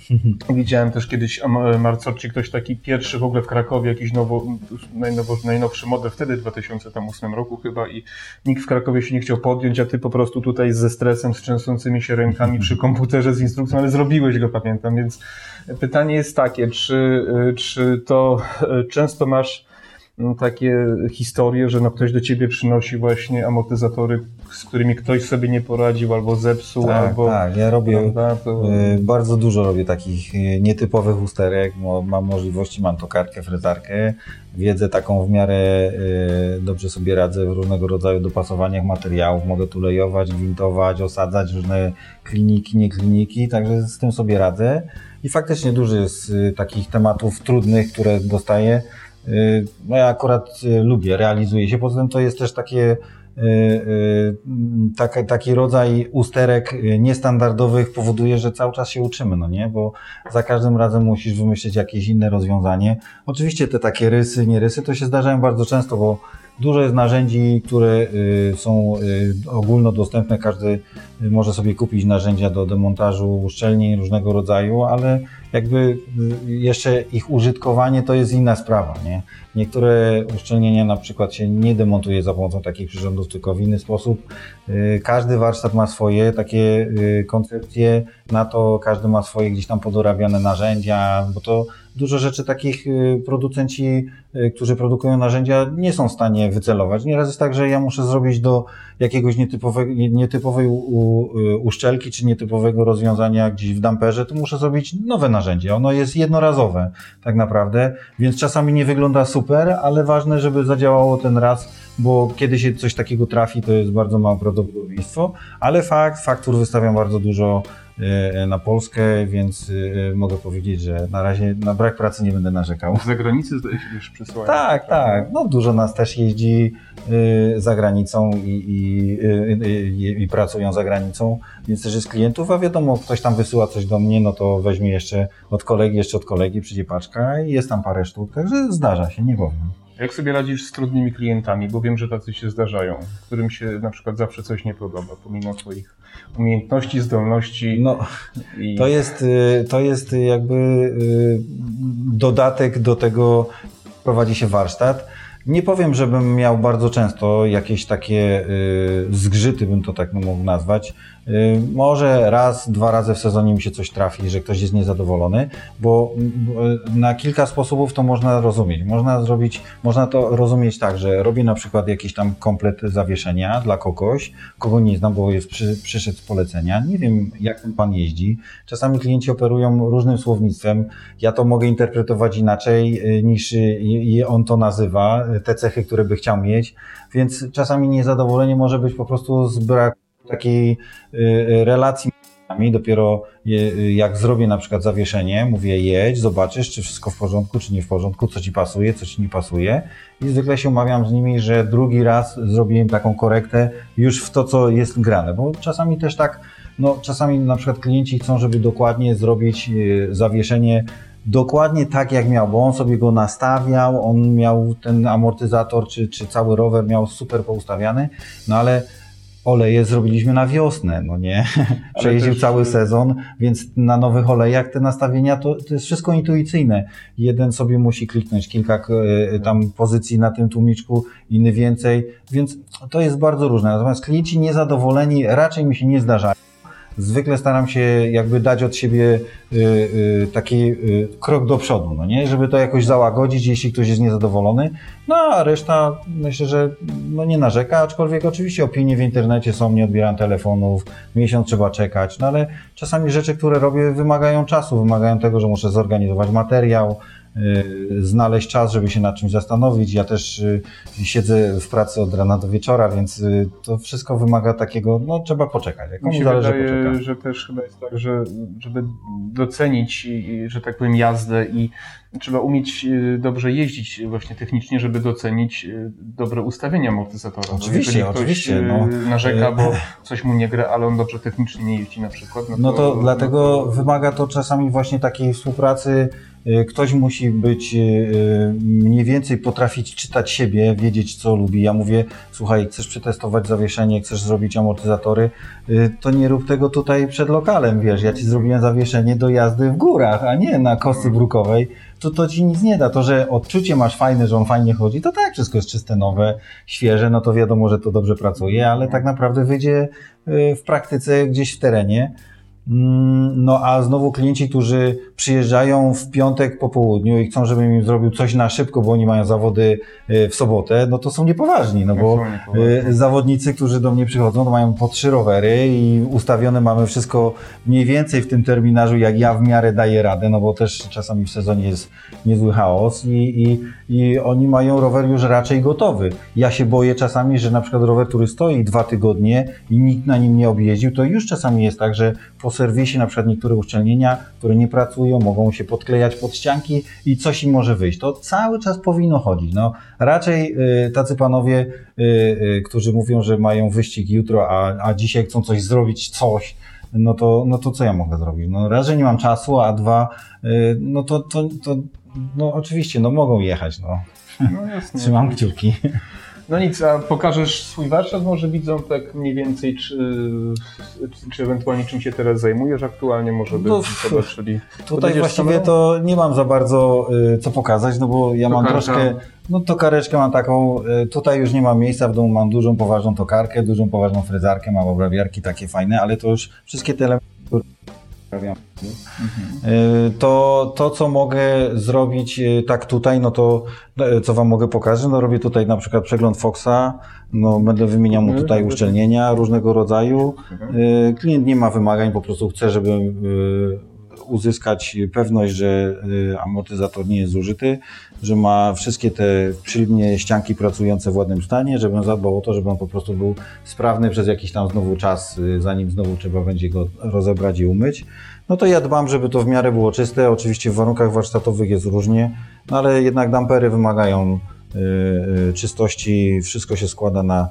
Speaker 1: Widziałem też kiedyś Marcocci, ktoś taki pierwszy w ogóle w Krakowie, jakiś nowo, najnowo, najnowszy model, wtedy w 2008 roku chyba i nikt w Krakowie się nie chciał podjąć, a ty po prostu tutaj ze stresem, z trzęsącymi się rękami przy komputerze z instrukcją, ale zrobiłeś go, pamiętam, więc pytanie jest takie, czy, czy to e, często masz takie historie, że no ktoś do ciebie przynosi właśnie amortyzatory, z którymi ktoś sobie nie poradził albo zepsuł,
Speaker 2: Tak,
Speaker 1: albo...
Speaker 2: tak, ja robię
Speaker 1: Prawda, to...
Speaker 2: y, bardzo dużo robię takich y, nietypowych usterek, bo mam możliwości, mam tokardkę, frezarkę, wiedzę taką w miarę y, dobrze sobie radzę w różnego rodzaju dopasowaniach materiałów, mogę tu lejować, gwintować, osadzać różne kliniki, nie kliniki, także z tym sobie radzę i faktycznie dużo jest takich tematów trudnych, które dostaję. Y, No ja akurat y, lubię, realizuję się. Poza tym to jest też takie, y, taki rodzaj usterek niestandardowych powoduje, że cały czas się uczymy, no nie? Bo za każdym razem musisz wymyślić jakieś inne rozwiązanie. Oczywiście te takie rysy, nie rysy, to się zdarzają bardzo często, bo dużo jest narzędzi, które są ogólnodostępne. Każdy może sobie kupić narzędzia do demontażu uszczelnień różnego rodzaju, ale jakby y, jeszcze ich użytkowanie to jest inna sprawa, nie? Niektóre uszczelnienia na przykład się nie demontuje za pomocą takich przyrządów, tylko w inny sposób. Y, Każdy warsztat ma swoje takie y, koncepcje na to, każdy ma swoje gdzieś tam podorabiane narzędzia, bo to dużo rzeczy takich y, producenci, którzy produkują narzędzia, nie są w stanie wycelować. Nieraz jest tak, że ja muszę zrobić do jakiegoś nietypowej y, uszczelki czy nietypowego rozwiązania gdzieś w damperze, to muszę zrobić nowe narzędzie. Ono jest jednorazowe tak naprawdę, więc czasami nie wygląda super, ale ważne, żeby zadziałało ten raz, bo kiedy się coś takiego trafi, to jest bardzo małe prawdopodobieństwo, ale fakt, faktur wystawiam bardzo dużo e, na Polskę, więc e, mogę powiedzieć, że na razie na brak pracy nie będę narzekał.
Speaker 1: Z zagranicy zdaje się też przysyłają.
Speaker 2: Tak, tak. No dużo nas też jeździ y, za granicą i, i, i, i pracują za granicą, więc też jest klientów, a wiadomo, ktoś tam wysyła coś do mnie, no to weźmie jeszcze od kolegi, jeszcze od kolegi, przyjdzie paczka i jest tam parę sztuk, także zdarza się, nie powiem.
Speaker 1: Jak sobie radzisz z trudnymi klientami, bo wiem, że tacy się zdarzają, którym się na przykład zawsze coś nie podoba, pomimo twoich umiejętności, zdolności
Speaker 2: No,
Speaker 1: i...
Speaker 2: To jest, y, to jest jakby y, dodatek do tego, prowadzi się warsztat. Nie powiem, żebym miał bardzo często jakieś takie y, zgrzyty, bym to tak mógł nazwać. Y, Może raz, dwa razy w sezonie mi się coś trafi, że ktoś jest niezadowolony, bo y, na kilka sposobów to można rozumieć. Można zrobić, można to rozumieć tak, że robię na przykład jakiś tam komplet zawieszenia dla kogoś, kogo nie znam, bo jest przy, przyszedł z polecenia. Nie wiem, jak ten pan jeździ. Czasami klienci operują różnym słownictwem. Ja to mogę interpretować inaczej y, niż on to nazywa, te cechy, które by chciał mieć. Więc czasami niezadowolenie może być po prostu z braku takiej y, y, relacji. Dopiero y, jak zrobię na przykład zawieszenie, mówię jedź, zobaczysz, czy wszystko w porządku, czy nie w porządku, co ci pasuje, co ci nie pasuje. I zwykle się umawiam z nimi, że drugi raz zrobiłem taką korektę już w to, co jest grane. Bo czasami też tak, no czasami na przykład klienci chcą, żeby dokładnie zrobić zawieszenie dokładnie tak, jak miał, bo on sobie go nastawiał, on miał ten amortyzator, czy, czy cały rower miał super poustawiany, no ale oleje zrobiliśmy na wiosnę, no nie? Przejeździł
Speaker 1: też-
Speaker 2: cały sezon, więc na nowych olejach te nastawienia to, to jest wszystko intuicyjne. Jeden sobie musi kliknąć kilka e, tam pozycji na tym tłumiczku, inny więcej, więc to jest bardzo różne. Natomiast klienci niezadowoleni raczej mi się nie zdarzają. Zwykle staram się jakby dać od siebie y, y, taki y, krok do przodu, no nie? Żeby to jakoś załagodzić, jeśli ktoś jest niezadowolony. No a reszta myślę, że no nie narzeka, aczkolwiek oczywiście opinie w internecie są, nie odbieram telefonów, miesiąc trzeba czekać, no ale czasami rzeczy, które robię wymagają czasu, wymagają tego, że muszę zorganizować materiał, znaleźć czas, żeby się nad czymś zastanowić. Ja też y, siedzę w pracy od rana do wieczora, więc y, to wszystko wymaga takiego, no trzeba poczekać. Jak
Speaker 1: Mi się
Speaker 2: zależy,
Speaker 1: wydaje,
Speaker 2: poczeka.
Speaker 1: że też chyba jest tak, że żeby docenić, że tak powiem, jazdę i trzeba umieć y, dobrze jeździć właśnie technicznie, żeby docenić y, dobre ustawienia amortyzatora.
Speaker 2: Oczywiście,
Speaker 1: Jeżeli ktoś
Speaker 2: oczywiście,
Speaker 1: y,
Speaker 2: no.
Speaker 1: narzeka, bo coś mu nie gra, ale on dobrze technicznie nie jeździ na przykład.
Speaker 2: No to dlatego
Speaker 1: no to-
Speaker 2: wymaga to czasami właśnie takiej współpracy. Y, Ktoś musi być y, mniej więcej potrafić czytać siebie, wiedzieć co lubi. Ja mówię, słuchaj, chcesz przetestować zawieszenie, chcesz zrobić amortyzatory, y, to nie rób tego tutaj przed lokalem, wiesz, ja ci zrobiłem zawieszenie do jazdy w górach, a nie na kostce brukowej. To, to ci nic nie da. To, że odczucie masz fajne, że on fajnie chodzi, to tak, wszystko jest czyste, nowe, świeże, no to wiadomo, że to dobrze pracuje, ale tak naprawdę wyjdzie w praktyce gdzieś w terenie. Mm, No a znowu klienci, którzy przyjeżdżają w piątek po południu i chcą, żebym im zrobił coś na szybko, bo oni mają zawody y, w sobotę, no to są niepoważni, no bo y, zawodnicy, którzy do mnie przychodzą, to mają po trzy rowery i ustawione mamy wszystko mniej więcej w tym terminarzu, jak ja w miarę daję radę, no bo też czasami w sezonie jest niezły chaos i, i, i oni mają rower już raczej gotowy. Ja się boję czasami, że na przykład rower, który stoi dwa tygodnie i nikt na nim nie objeździł, to już czasami jest tak, że po serwisie na przykład niektóre uszczelnienia, które nie pracują, mogą się podklejać pod ścianki i coś im może wyjść. To cały czas powinno chodzić. No, raczej y, tacy panowie, y, y, którzy mówią, że mają wyścig jutro, a, a dzisiaj chcą coś zrobić, coś, no to, no to co ja mogę zrobić? No raz, że nie mam czasu, a dwa, no to, to, to no oczywiście, no mogą jechać, no.
Speaker 1: No.
Speaker 2: Trzymam kciuki.
Speaker 1: No nic, a pokażesz swój warsztat może widzą tak mniej więcej, czy, czy ewentualnie czym się teraz zajmujesz aktualnie, może by
Speaker 2: No,
Speaker 1: zobaczyli.
Speaker 2: Tutaj właściwie to nie mam za bardzo y, co pokazać, no bo ja mam troszkę, no tokareczkę mam taką, y, tutaj już nie mam miejsca, w domu mam dużą, poważną tokarkę, dużą, poważną frezarkę, mam obrabiarki takie fajne, ale to już wszystkie te elementy, uprawiam. Y, To, to, co mogę zrobić y, tak tutaj, no to y, co Wam mogę pokazać, no robię tutaj na przykład przegląd Foxa, no będę wymieniał mu tutaj uszczelnienia różnego rodzaju. Y, Klient nie ma wymagań, po prostu chce, żeby uzyskać pewność, że y, amortyzator nie jest zużyty, że ma wszystkie te przylibnie ścianki pracujące w ładnym stanie, żebym zadbał o to, żeby on po prostu był sprawny przez jakiś tam znowu czas, y, zanim znowu trzeba będzie go rozebrać i umyć. No to ja dbam, żeby to w miarę było czyste. Oczywiście w warunkach warsztatowych jest różnie, no ale jednak dampery wymagają y, czystości. Wszystko się składa na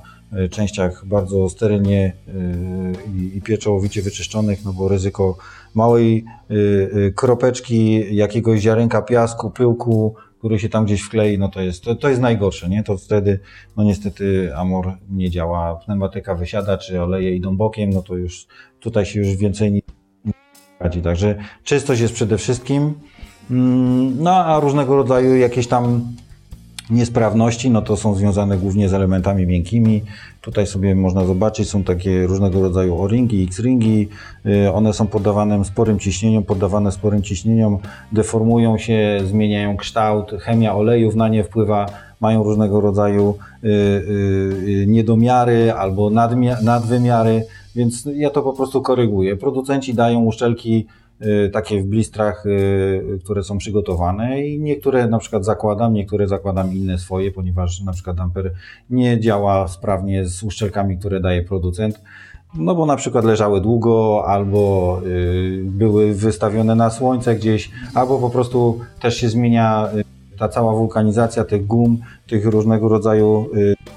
Speaker 2: częściach bardzo sterylnie y, i, pieczołowicie wyczyszczonych, no bo ryzyko małej y, kropeczki, jakiegoś ziarenka piasku, pyłku, który się tam gdzieś wklei, no to jest, to, to jest najgorsze, nie? To wtedy, no niestety Amor nie działa. Pneumatyka wysiada, czy oleje idą bokiem, no to już tutaj się już więcej nie radzi. Także czystość jest przede wszystkim. Mm, No a różnego rodzaju jakieś tam niesprawności, no to są związane głównie z elementami miękkimi. Tutaj sobie można zobaczyć, są takie różnego rodzaju o-ringi, X-ringi. Y, One są poddawane sporym ciśnieniom, poddawane sporym ciśnieniom, deformują się, zmieniają kształt, chemia olejów na nie wpływa, mają różnego rodzaju y, y, niedomiary albo nadwymiary, więc ja to po prostu koryguję. Producenci dają uszczelki takie w blistrach, y, które są przygotowane i niektóre na przykład zakładam, niektóre zakładam inne swoje, ponieważ na przykład Amper nie działa sprawnie z uszczelkami, które daje producent. No bo na przykład leżały długo, albo y, były wystawione na słońce gdzieś, albo po prostu też się zmienia y, ta cała wulkanizacja tych gum, tych różnego rodzaju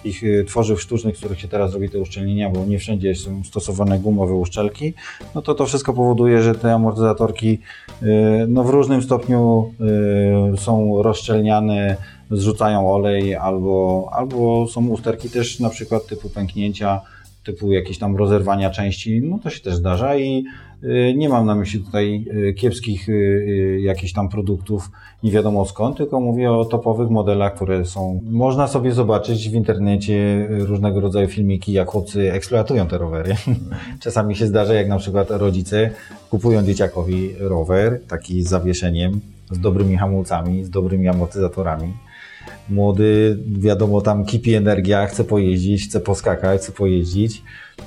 Speaker 2: y, ich y, tworzyw sztucznych, z których się teraz robi te uszczelnienia, bo nie wszędzie są stosowane gumowe uszczelki, no to to wszystko powoduje, że te amortyzatorki y, no w różnym stopniu y, są rozszczelniane, zrzucają olej, albo, albo są usterki też na przykład typu pęknięcia, typu jakieś tam rozerwania części, no to się też zdarza i y, nie mam na myśli tutaj y, kiepskich y, jakichś tam produktów, nie wiadomo skąd, tylko mówię o topowych modelach, które są. Można sobie zobaczyć w internecie różnego rodzaju filmiki, jak chłopcy eksploatują te rowery. Czasami się zdarza, jak na przykład rodzice kupują dzieciakowi rower, taki z zawieszeniem, z dobrymi hamulcami, z dobrymi amortyzatorami. Młody, wiadomo, tam kipi energia, chce pojeździć, chce poskakać, chce pojeździć.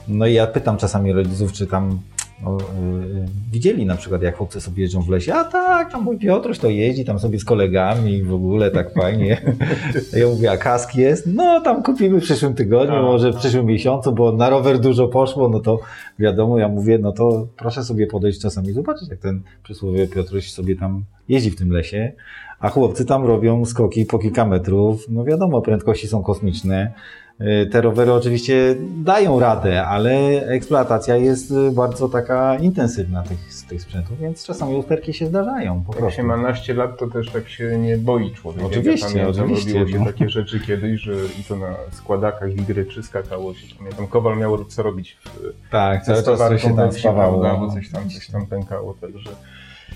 Speaker 2: No i ja pytam czasami rodziców, czy tam no, yy, widzieli na przykład, jak chłopcy sobie jeżdżą w lesie, a tak, tam mój Piotruś to jeździ tam sobie z kolegami i w ogóle tak fajnie. ja mówię, a kask jest? No tam kupimy w przyszłym tygodniu,
Speaker 1: A,
Speaker 2: może w przyszłym miesiącu, bo na rower dużo poszło, no to wiadomo, ja mówię, no to proszę sobie podejść czasami zobaczyć, jak ten przysłowie Piotruś sobie tam jeździ w tym lesie, a chłopcy tam robią skoki po kilka metrów, no wiadomo, prędkości są kosmiczne. Y, Te rowery oczywiście dają radę, ale eksploatacja jest y, bardzo taka intensywna tych, tych sprzętów, więc czasami usterki się zdarzają po
Speaker 1: Jak się ma naście lat, to też tak się nie boi człowiek.
Speaker 2: Oczywiście,
Speaker 1: ja pamiętam,
Speaker 2: oczywiście,
Speaker 1: robiło się
Speaker 2: no.
Speaker 1: takie rzeczy kiedyś, że i to na składakach igryczy skakało się. Pamiętam, Kowal miał co robić w
Speaker 2: Tak, cały czas się tam spawało.
Speaker 1: prawda, bo coś tam, coś tam pękało, także...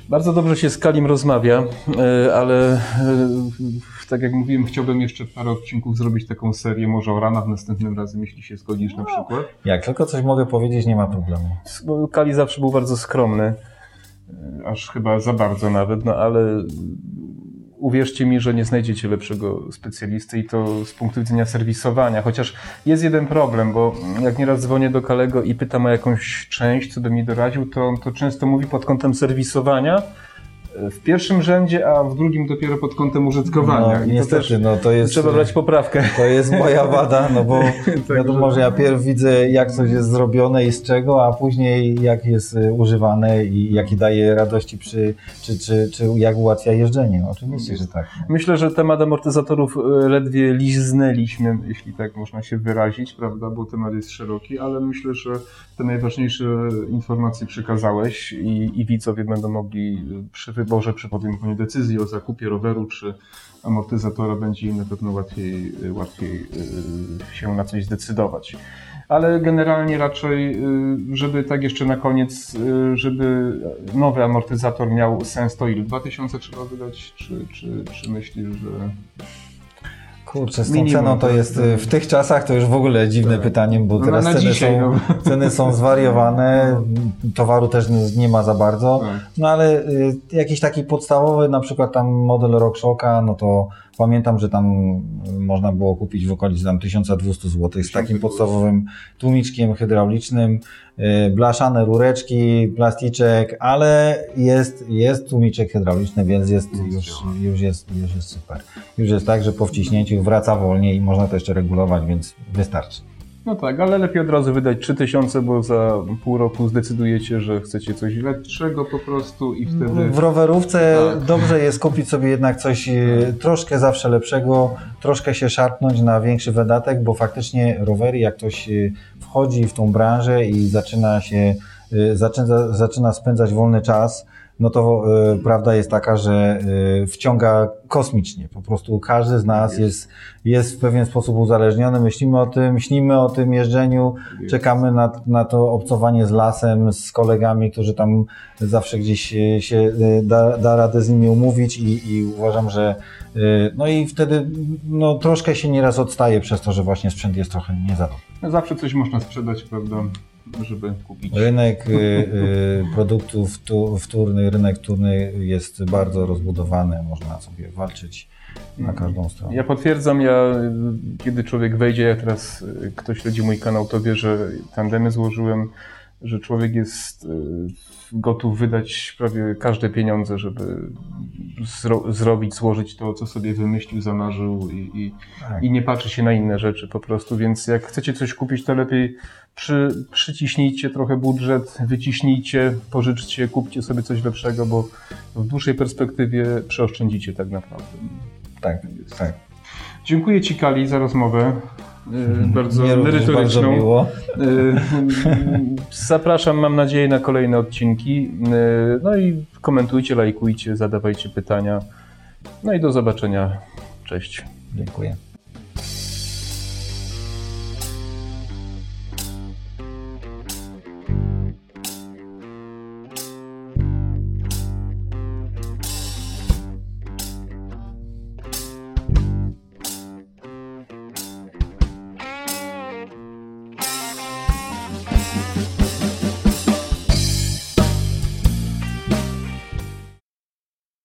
Speaker 1: Bardzo dobrze się z Kalim rozmawia, e, ale e, tak jak mówiłem, chciałbym jeszcze parę odcinków zrobić taką serię może o ranach następnym razem, jeśli się zgodzisz na przykład.
Speaker 2: Jak tylko coś mogę powiedzieć, nie ma problemu.
Speaker 1: Kali zawsze był bardzo skromny, e, aż chyba za bardzo nawet, no ale uwierzcie mi, że nie znajdziecie lepszego specjalisty i to z punktu widzenia serwisowania. Chociaż jest jeden problem, bo jak nieraz dzwonię do Kalego i pytam o jakąś część, co by mi doradził, to on to często mówi pod kątem serwisowania w pierwszym rzędzie, a w drugim dopiero pod kątem użytkowania.
Speaker 2: No, niestety, no to jest...
Speaker 1: trzeba brać poprawkę.
Speaker 2: To jest moja wada, no bo
Speaker 1: Także-
Speaker 2: wiadomo, że ja pierw widzę, jak coś jest zrobione i z czego, a później jak jest y, używane i jakie daje radości przy, czy, czy, czy jak ułatwia jeżdżenie. Oczywiście, że tak.
Speaker 1: Myślę, że temat amortyzatorów e, ledwie liznęliśmy, jeśli tak można się wyrazić, prawda, bo temat jest szeroki, ale myślę, że te najważniejsze informacje przekazałeś i, i widzowie będą mogli przy wyborze, przy podejmowaniu decyzji o zakupie roweru czy amortyzatora będzie im na pewno łatwiej, łatwiej e, się na coś zdecydować. Ale generalnie raczej, y, żeby tak jeszcze na koniec, y, żeby nowy amortyzator miał sens, to ile? 2000 trzeba wydać? Czy, czy, czy myślisz, że...
Speaker 2: Kurczę, z tą
Speaker 1: Minimum,
Speaker 2: ceną to jest y, w tych czasach to już w ogóle dziwne
Speaker 1: Tak.
Speaker 2: pytanie, bo
Speaker 1: No,
Speaker 2: teraz ceny,
Speaker 1: dzisiaj,
Speaker 2: są,
Speaker 1: no.
Speaker 2: ceny są zwariowane, towaru też nie ma za bardzo.
Speaker 1: Tak.
Speaker 2: No ale y, jakiś taki podstawowy, na przykład tam model RockShocka, no to pamiętam, że tam y, można było kupić w okolicy tam 1200 zł z takim
Speaker 1: 1200.
Speaker 2: podstawowym tłumiczkiem hydraulicznym, y, blaszane rureczki, plasticzek, ale jest, jest tłumiczek hydrauliczny, więc jest już, już, jest, już jest super. Już jest tak, że po wciśnięciu wraca wolniej i można to jeszcze regulować, więc wystarczy.
Speaker 1: No tak, ale lepiej od razu wydać 3000, bo za pół roku zdecydujecie, że chcecie coś lepszego po prostu i wtedy...
Speaker 2: W rowerówce
Speaker 1: Tak.
Speaker 2: dobrze jest kupić sobie jednak coś e, troszkę zawsze lepszego, troszkę się szarpnąć na większy wydatek, bo faktycznie rowery, jak ktoś e, wchodzi w tą branżę i zaczyna się, e, zaczyna, zaczyna spędzać wolny czas, no to e, prawda jest taka, że e, wciąga kosmicznie. Po prostu każdy z nas jest, jest w pewien sposób uzależniony. Myślimy o tym, śnimy o tym jeżdżeniu, czekamy na, na to obcowanie z lasem, z kolegami, którzy tam zawsze gdzieś e, się da, da radę z nimi umówić i, i uważam, że e, no i wtedy no, troszkę się nieraz odstaje przez to, że właśnie sprzęt jest trochę nie za dobry.
Speaker 1: No Zawsze coś można sprzedać, prawda, żeby kupić.
Speaker 2: Rynek y, y, produktów tu- wtórnych, rynek wtórny jest bardzo rozbudowany, można sobie walczyć na każdą stronę.
Speaker 1: Ja potwierdzam, ja kiedy człowiek wejdzie, jak teraz ktoś śledzi mój kanał, to wie, że tandemy złożyłem, że człowiek jest y, gotów wydać prawie każde pieniądze, żeby zro zrobić, złożyć to, co sobie wymyślił, zamarzył i, i,
Speaker 2: Tak.
Speaker 1: i nie patrzy się na inne rzeczy po prostu, więc jak chcecie coś kupić, to lepiej przy, przyciśnijcie trochę budżet, wyciśnijcie, pożyczcie, kupcie sobie coś lepszego, bo w dłuższej perspektywie przeoszczędzicie tak naprawdę.
Speaker 2: tak, tak.
Speaker 1: Dziękuję Ci Kali za rozmowę bardzo
Speaker 2: Mnie
Speaker 1: merytoryczną.
Speaker 2: Bardzo miło.
Speaker 1: Y, y, zapraszam, mam nadzieję, na kolejne odcinki. Y, no i komentujcie, lajkujcie, zadawajcie pytania. No i do zobaczenia. Cześć.
Speaker 2: Dziękuję.